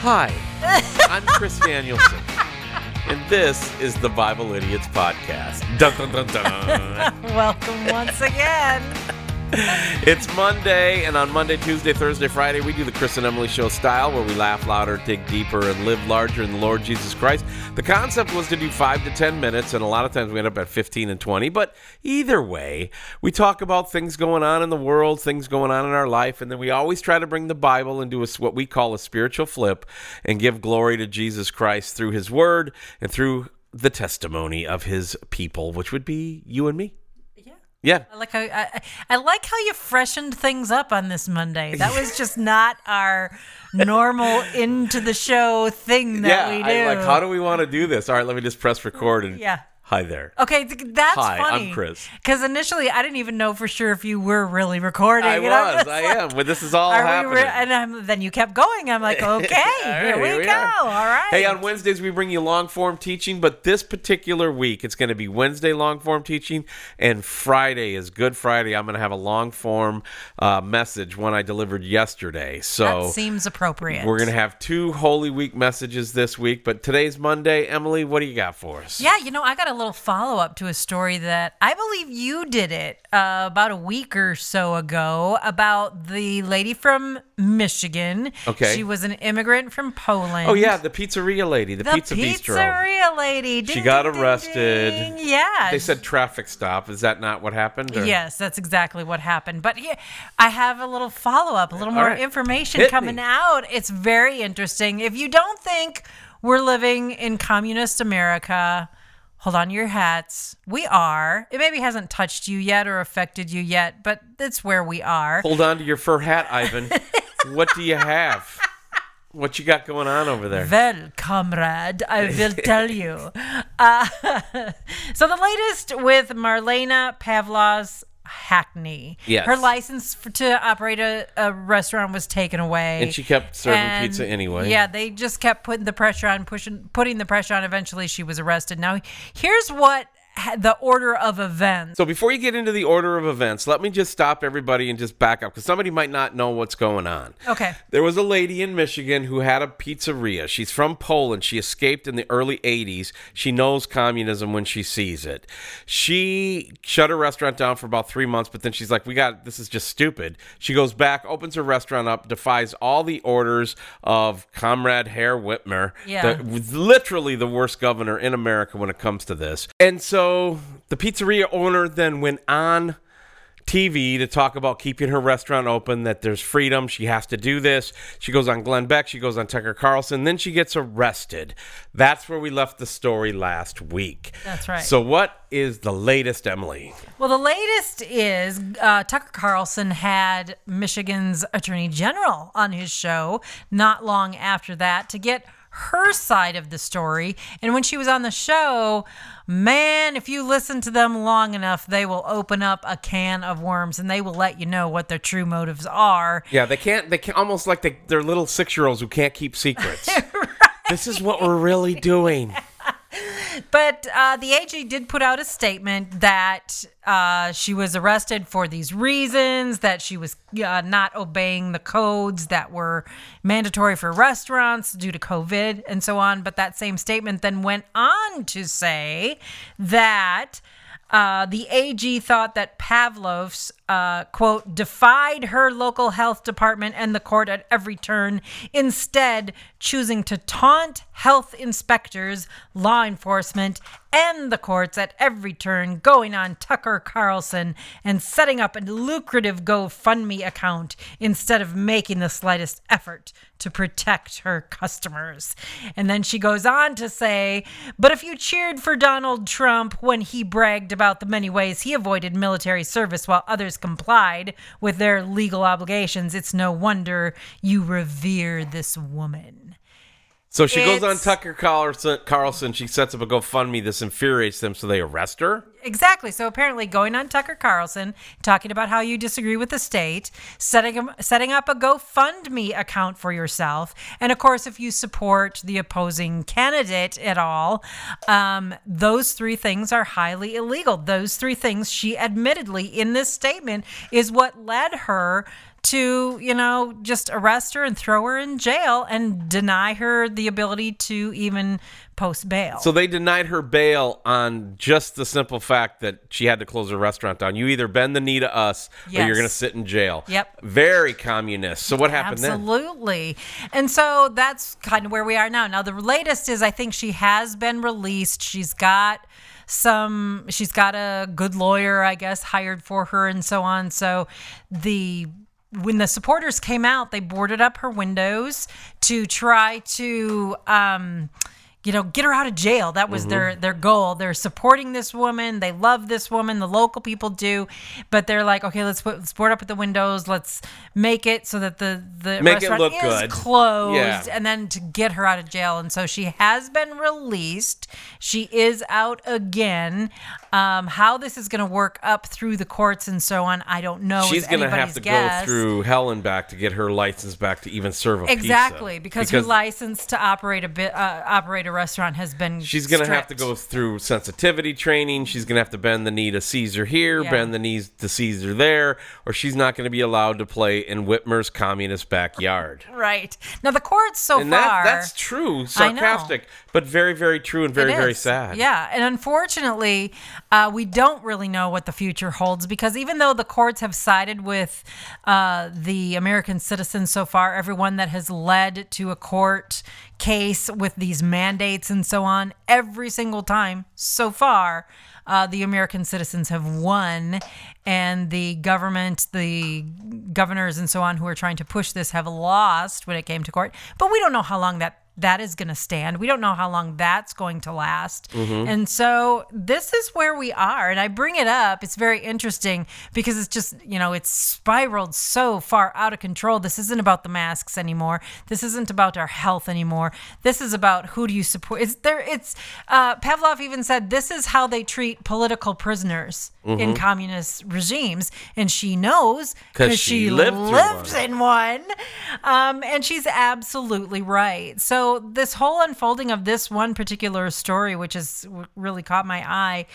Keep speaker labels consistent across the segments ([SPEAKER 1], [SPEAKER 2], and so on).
[SPEAKER 1] Hi, I'm Chris Danielson, and this is the Bible Idiots Podcast. Dun, dun, dun, dun.
[SPEAKER 2] Welcome once again.
[SPEAKER 1] it's Monday, and on Monday, Tuesday, Thursday, Friday, we do the Chris and Emily Show style where we laugh louder, dig deeper, and live larger in the Lord Jesus Christ. The concept was to do five to 10 minutes, and a lot of times we end up at 15 and 20. But either way, we talk about things going on in the world, things going on in our life, and then we always try to bring the Bible into a, what we call a spiritual flip and give glory to Jesus Christ through his word and through the testimony of his people, which would be you and me. Yeah.
[SPEAKER 2] I like how I, I like how you freshened things up on this Monday. That was just not our normal into the show thing that
[SPEAKER 1] yeah,
[SPEAKER 2] we do.
[SPEAKER 1] I, like how do we want to do this? All right, let me just press record and
[SPEAKER 2] yeah.
[SPEAKER 1] Hi there.
[SPEAKER 2] Okay, th- that's
[SPEAKER 1] Hi,
[SPEAKER 2] funny.
[SPEAKER 1] I'm Chris.
[SPEAKER 2] Because initially, I didn't even know for sure if you were really recording.
[SPEAKER 1] I
[SPEAKER 2] and
[SPEAKER 1] was. I
[SPEAKER 2] like,
[SPEAKER 1] am. But this is all happening.
[SPEAKER 2] re- and I'm, then you kept going. I'm like, okay,
[SPEAKER 1] right,
[SPEAKER 2] here we,
[SPEAKER 1] here we
[SPEAKER 2] go.
[SPEAKER 1] are.
[SPEAKER 2] All right.
[SPEAKER 1] Hey, on Wednesdays we bring you long form teaching, but this particular week it's going to be Wednesday long form teaching, and Friday is Good Friday. I'm going to have a long form uh, message, one I delivered yesterday. So
[SPEAKER 2] that seems appropriate.
[SPEAKER 1] we're going to have two Holy Week messages this week, but today's Monday. Emily, what do you got for us?
[SPEAKER 2] Yeah, you know, I got a little follow up to a story that I believe you did it uh, about a week or so ago about the lady from Michigan.
[SPEAKER 1] Okay.
[SPEAKER 2] She was an immigrant from Poland.
[SPEAKER 1] Oh yeah, the pizzeria lady, the,
[SPEAKER 2] The
[SPEAKER 1] pizza bistro.
[SPEAKER 2] pizzeria lady. Ding,
[SPEAKER 1] She got
[SPEAKER 2] ding,
[SPEAKER 1] arrested.
[SPEAKER 2] ding. Yeah.
[SPEAKER 1] They said traffic stop. Is that not what happened? or-
[SPEAKER 2] Yes, that's exactly what happened. But here, I have a little follow up, a little more
[SPEAKER 1] right.
[SPEAKER 2] information
[SPEAKER 1] Hit
[SPEAKER 2] coming
[SPEAKER 1] me.
[SPEAKER 2] out. It's very interesting. If you don't think we're living in communist America, hold on to your hats. We are. It maybe hasn't touched you yet or affected you yet, but that's where we are.
[SPEAKER 1] Hold on to your fur hat, Ivan. what do you have? What you got going on over there?
[SPEAKER 2] Well, comrade, I will tell you. Uh, so the latest with Marlena Pavlos Hackney.
[SPEAKER 1] Yes.
[SPEAKER 2] Her license for, to operate a, a restaurant was taken away.
[SPEAKER 1] And she kept serving
[SPEAKER 2] And,
[SPEAKER 1] pizza anyway.
[SPEAKER 2] Yeah, they just kept putting the pressure on, pushing, putting the pressure on. Eventually, she was arrested. Now, here's what ha- the order of events.
[SPEAKER 1] So before you get into the order of events, let me just stop everybody and just back up because somebody might not know what's going on.
[SPEAKER 2] Okay.
[SPEAKER 1] There was a lady in Michigan who had a pizzeria. She's from Poland. She escaped in the early 80s. She knows communism when she sees it. She shut her restaurant down for about three months, but then she's like, We got this is just stupid. She goes back, opens her restaurant up, defies all the orders of Comrade Herr Whitmer,
[SPEAKER 2] Yeah.
[SPEAKER 1] the, literally the worst governor in America when it comes to this. And so the pizzeria owner then went on TV to talk about keeping her restaurant open, that there's freedom. She has to do this. She goes on Glenn Beck. She goes on Tucker Carlson. Then she gets arrested. That's where we left the story last week.
[SPEAKER 2] That's right.
[SPEAKER 1] So, what is the latest, Emily?
[SPEAKER 2] Well, the latest is uh, Tucker Carlson had Michigan's Attorney General on his show not long after that to get her side of the story. And when she was on the show, man, if you listen to them long enough, they will open up a can of worms and they will let you know what their true motives are.
[SPEAKER 1] Yeah, they can't, they can almost like they, they're little six year olds who can't keep secrets. This is what we're really doing.
[SPEAKER 2] But uh, the AG did put out a statement that uh, she was arrested for these reasons, that she was uh, not obeying the codes that were mandatory for restaurants due to COVID and so on. But that same statement then went on to say that. Uh, the AG thought that Pavlos, uh, quote, defied her local health department and the court at every turn, instead, choosing to taunt health inspectors, law enforcement, and the courts at every turn, going on Tucker Carlson and setting up a lucrative GoFundMe account instead of making the slightest effort to protect her customers. And then she goes on to say, But if you cheered for Donald Trump when he bragged about the many ways he avoided military service while others complied with their legal obligations, it's no wonder you revere this woman.
[SPEAKER 1] So she goes on Tucker Carlson, Carlson. She sets up a GoFundMe. This infuriates them, so they arrest her.
[SPEAKER 2] Exactly. So apparently, going on Tucker Carlson, talking about how you disagree with the state, setting setting up a GoFundMe account for yourself, and of course, if you support the opposing candidate at all, um, those three things are highly illegal. Those three things, she admittedly in this statement, is what led her to, you know, just arrest her and throw her in jail and deny her the ability to even post bail.
[SPEAKER 1] So they denied her bail on just the simple fact that she had to close her restaurant down. You either bend the knee to us or you're going to sit in jail.
[SPEAKER 2] Yep.
[SPEAKER 1] Very communist. So what happened then?
[SPEAKER 2] Absolutely. And so that's kind of where we are now. Now the latest is I think she has been released. She's got some she's got a good lawyer, I guess, hired for her and so on. So the when the supporters came out, they boarded up her windows to try to um you know, get her out of jail. That was their their goal. They're supporting this woman. They love this woman. The local people do, but they're like, okay, let's put let's board up at the windows. Let's make it so that the the
[SPEAKER 1] Make
[SPEAKER 2] restaurant is
[SPEAKER 1] good.
[SPEAKER 2] closed,
[SPEAKER 1] Yeah.
[SPEAKER 2] and then to get her out of jail. And so she has been released. She is out again. Um, how this is going to work up through the courts and so on, I don't know.
[SPEAKER 1] She's
[SPEAKER 2] going to
[SPEAKER 1] have to
[SPEAKER 2] guess.
[SPEAKER 1] go through hell and back to get her license back to even serve a pizza.
[SPEAKER 2] Exactly, because, her license to operate a bit uh, operate a restaurant has been.
[SPEAKER 1] She's going to have to go through sensitivity training. She's going to have to bend the knee to Caesar here,
[SPEAKER 2] Yeah.
[SPEAKER 1] bend the knees to Caesar there, or she's not going to be allowed to play in Whitmer's communist backyard.
[SPEAKER 2] Right now, the courts so
[SPEAKER 1] And
[SPEAKER 2] far.
[SPEAKER 1] that, that's true, sarcastic, but very, very true and very, very sad.
[SPEAKER 2] Yeah, and unfortunately, uh, we don't really know what the future holds because even though the courts have sided with uh, the American citizens so far, everyone that has led to a court case with these mandates and so on, every single time so far. Uh, the American citizens have won, and the government, the governors, and so on, who are trying to push this, have lost when it came to court. But we don't know how long that that is going to stand. We don't know how long that's going to last. And so this is where we are. And I bring it up. It's very interesting because it's just, you know, it's spiraled so far out of control. This isn't about the masks anymore. This isn't about our health anymore. This is about who do you support. It's there. It's uh, Pavlos even said this is how they treat political prisoners in communist regimes. And she knows because
[SPEAKER 1] she
[SPEAKER 2] she,
[SPEAKER 1] lived
[SPEAKER 2] lived
[SPEAKER 1] one.
[SPEAKER 2] in one. Um, and she's absolutely right. So, this whole unfolding of this one particular story, which has really caught my eye,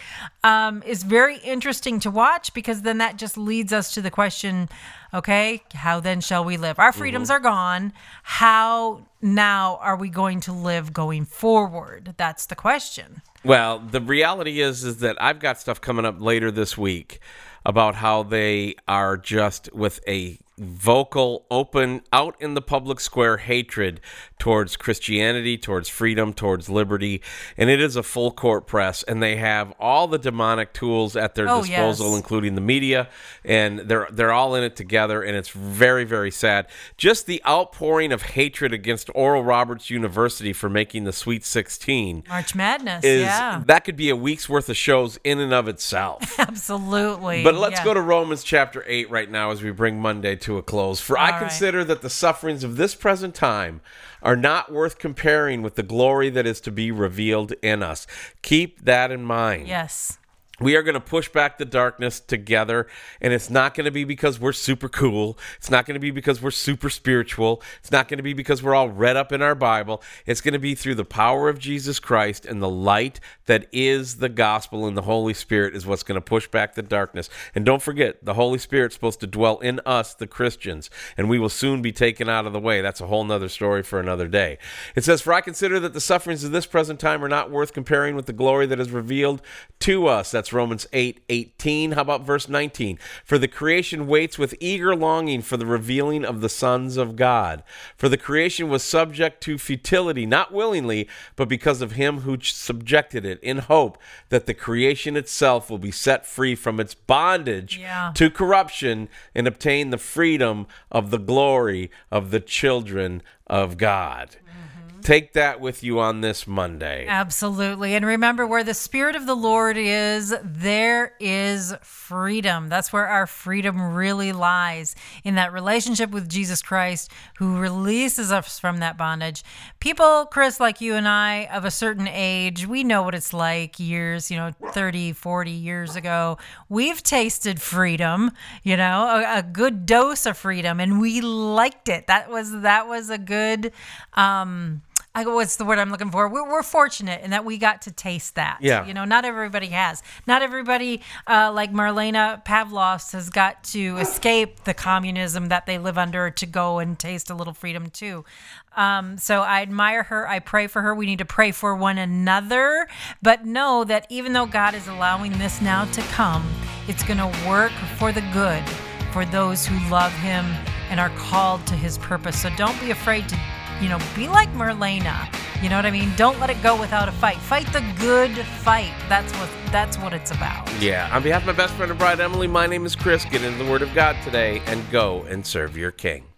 [SPEAKER 2] um, is very interesting to watch because then that just leads us to the question okay, how then shall we live? Our freedoms
[SPEAKER 1] Mm-hmm.
[SPEAKER 2] are gone. How now are we going to live going forward? That's the question.
[SPEAKER 1] Well, the reality is is that I've got stuff coming up later this week about how they are just with a vocal, open, out in the public square hatred towards Christianity, towards freedom, towards liberty, and it is a full court press, and they have all the demonic tools at their
[SPEAKER 2] Oh,
[SPEAKER 1] disposal,
[SPEAKER 2] yes.
[SPEAKER 1] including the media, and they're they're all in it together, and it's very very sad. Just the outpouring of hatred against Oral Roberts University for making the Sweet Sixteen
[SPEAKER 2] March Madness.
[SPEAKER 1] is
[SPEAKER 2] yeah.
[SPEAKER 1] that could be a week's worth of shows in and of itself.
[SPEAKER 2] Absolutely.
[SPEAKER 1] But let's
[SPEAKER 2] Yeah.
[SPEAKER 1] go to Romans chapter 8 right now as we bring Monday to a close. For I
[SPEAKER 2] All right.
[SPEAKER 1] consider that the sufferings of this present time are not worth comparing with the glory that is to be revealed in us. Keep that in mind.
[SPEAKER 2] Yes.
[SPEAKER 1] We are going to push back the darkness together, and it's not going to be because we're super cool. It's not going to be because we're super spiritual. It's not going to be because we're all read up in our Bible. It's going to be through the power of Jesus Christ and the light that is the gospel and the Holy Spirit is what's going to push back the darkness. And don't forget, the Holy Spirit's supposed to dwell in us, the Christians, and we will soon be taken out of the way. That's a whole nother story for another day. It says, For I consider that the sufferings of this present time are not worth comparing with the glory that is revealed to us. That's Romans 8 18. How about verse 19? For the creation waits with eager longing for the revealing of the sons of God. For the creation was subject to futility, not willingly, but because of him who subjected it, in hope that the creation itself will be set free from its bondage
[SPEAKER 2] Yeah.
[SPEAKER 1] to corruption and obtain the freedom of the glory of the children of God. Mm. Take that with you on this Monday.
[SPEAKER 2] Absolutely. And remember, where the Spirit of the Lord is, there is freedom. That's where our freedom really lies in that relationship with Jesus Christ, who releases us from that bondage. People, Chris, like you and I, of a certain age, we know what it's like years, you know, 30, 40 years ago. We've tasted freedom, you know, a, a good dose of freedom, and we liked it. That was, that was a good, um, I go, what's the word I'm looking for? We're, we're fortunate in that we got to taste that.
[SPEAKER 1] Yeah.
[SPEAKER 2] You know, not everybody has. Not everybody, uh, like Marlena Pavlos, has got to escape the communism that they live under to go and taste a little freedom too. Um, so I admire her. I pray for her. We need to pray for one another, but know that even though God is allowing this now to come, it's going to work for the good for those who love Him and are called to His purpose. So don't be afraid to you know, be like Marlena. You know what I mean? Don't let it go without a fight. Fight the good fight. That's what that's what it's about.
[SPEAKER 1] Yeah. On behalf of my best friend and bride Emily, my name is Chris. Get into the Word of God today and go and serve your King.